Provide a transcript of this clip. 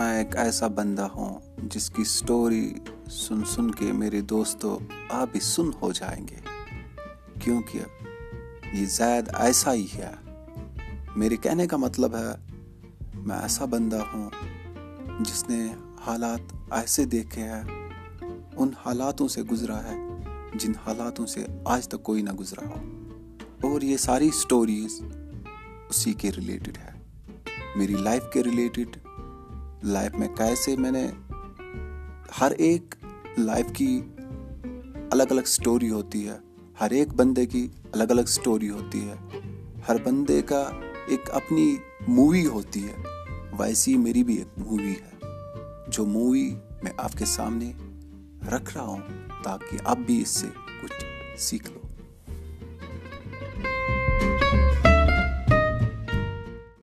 میں ایک ایسا بندہ ہوں جس کی سٹوری سن سن کے میرے دوستوں آپ بھی سن ہو جائیں گے۔ کیونکہ یہ زید ایسا ہی ہے۔ میرے کہنے کا مطلب ہے، میں ایسا بندہ ہوں جس نے حالات ایسے دیکھے ہیں، ان حالاتوں سے گزرا ہے جن حالاتوں سے آج تک کوئی نہ گزرا ہو۔ اور یہ ساری سٹوریز اسی کے ریلیٹڈ ہے۔ میری لائف کے ریلیٹڈ لائف میں کیسے میں نے ہر ایک لائف کی الگ الگ سٹوری ہوتی ہے۔ ہر ایک بندے کی الگ الگ سٹوری ہوتی ہے۔ ہر بندے کا ایک اپنی مووی ہوتی ہے۔ ویسی میری بھی ایک مووی ہے۔ جو مووی میں آپ کے سامنے رکھ رہا ہوں تاکہ آپ بھی اس سے کچھ سیکھ لو۔